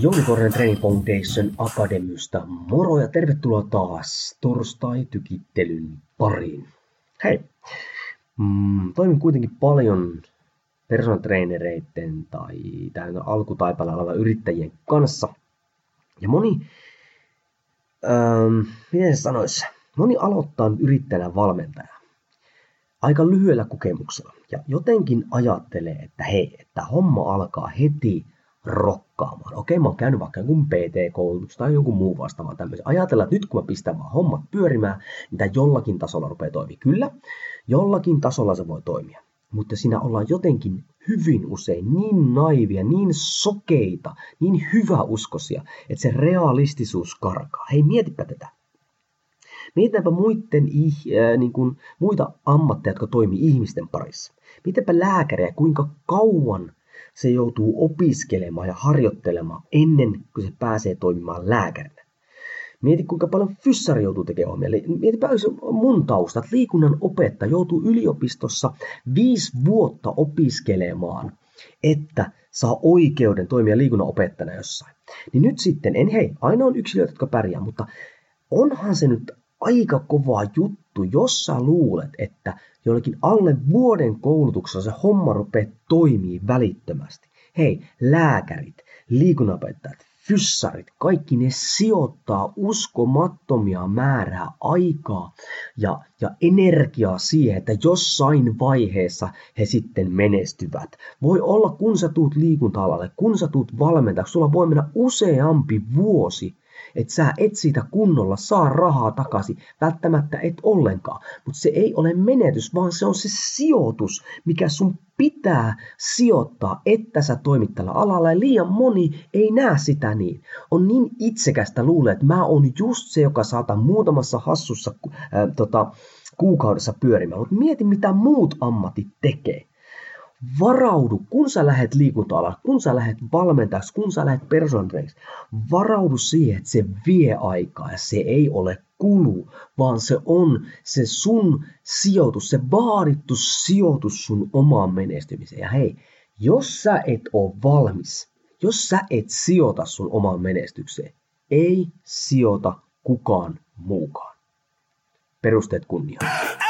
Jouni Korren Training Foundation Akademysta. Moro ja tervetuloa taas torstai-tykittelyn pariin. Hei! Mm, toimin kuitenkin paljon personatrainereiden tai täynnä alkutaipalla olevan yrittäjien kanssa. Ja moni, ähm, miten se sanoisi, moni aloittaa yrittäjänä valmentaja aika lyhyellä kokemuksella. Ja jotenkin ajattelee, että hei, että homma alkaa heti rokkaamaan. Okei, mä oon käynyt vaikka jonkun PT-koulutus tai jonkun muu vastaavan tämmöisen. Ajatella, että nyt kun mä pistän vaan hommat pyörimään, niin tämä jollakin tasolla rupeaa toimia. Kyllä, jollakin tasolla se voi toimia. Mutta siinä ollaan jotenkin hyvin usein niin naivia, niin sokeita, niin hyväuskoisia, että se realistisuus karkaa. Hei, mietipä tätä. Mietitäänpä muiden, äh, niin kuin, muita ammatteja, jotka toimii ihmisten parissa. Mietipä lääkäriä, kuinka kauan se joutuu opiskelemaan ja harjoittelemaan ennen kuin se pääsee toimimaan lääkärinä. Mieti, kuinka paljon fyssari joutuu tekemään omia. Mietipä mun taustat. Liikunnan opettaja joutuu yliopistossa viisi vuotta opiskelemaan, että saa oikeuden toimia liikunnan opettajana jossain. Niin nyt sitten, en hei, aina on yksilöitä, jotka pärjää, mutta onhan se nyt aika kova juttu, jos sä luulet, että jollakin alle vuoden koulutuksessa se homma rupeaa toimii välittömästi. Hei, lääkärit, liikunnanopettajat, fyssarit, kaikki ne sijoittaa uskomattomia määrää aikaa ja, ja energiaa siihen, että jossain vaiheessa he sitten menestyvät. Voi olla, kun sä tuut liikunta-alalle, kun sä tuut valmentajaksi, sulla voi mennä useampi vuosi että sä et siitä kunnolla saa rahaa takaisin, välttämättä et ollenkaan. Mutta se ei ole menetys, vaan se on se sijoitus, mikä sun pitää sijoittaa, että sä toimit tällä alalla. Ja liian moni ei näe sitä niin. On niin itsekästä luulee, että mä oon just se, joka saata muutamassa hassussa äh, tota, kuukaudessa pyörimään. Mutta mieti, mitä muut ammatit tekee. Varaudu, kun sä lähdet liikunta kun sä lähdet valmentajaksi, kun sä lähdet personal varaudu siihen, että se vie aikaa ja se ei ole kulu, vaan se on se sun sijoitus, se vaadittu sijoitus sun omaan menestymiseen. Ja hei, jos sä et ole valmis, jos sä et sijoita sun omaan menestykseen, ei sijoita kukaan muukaan. Perusteet kunniaan.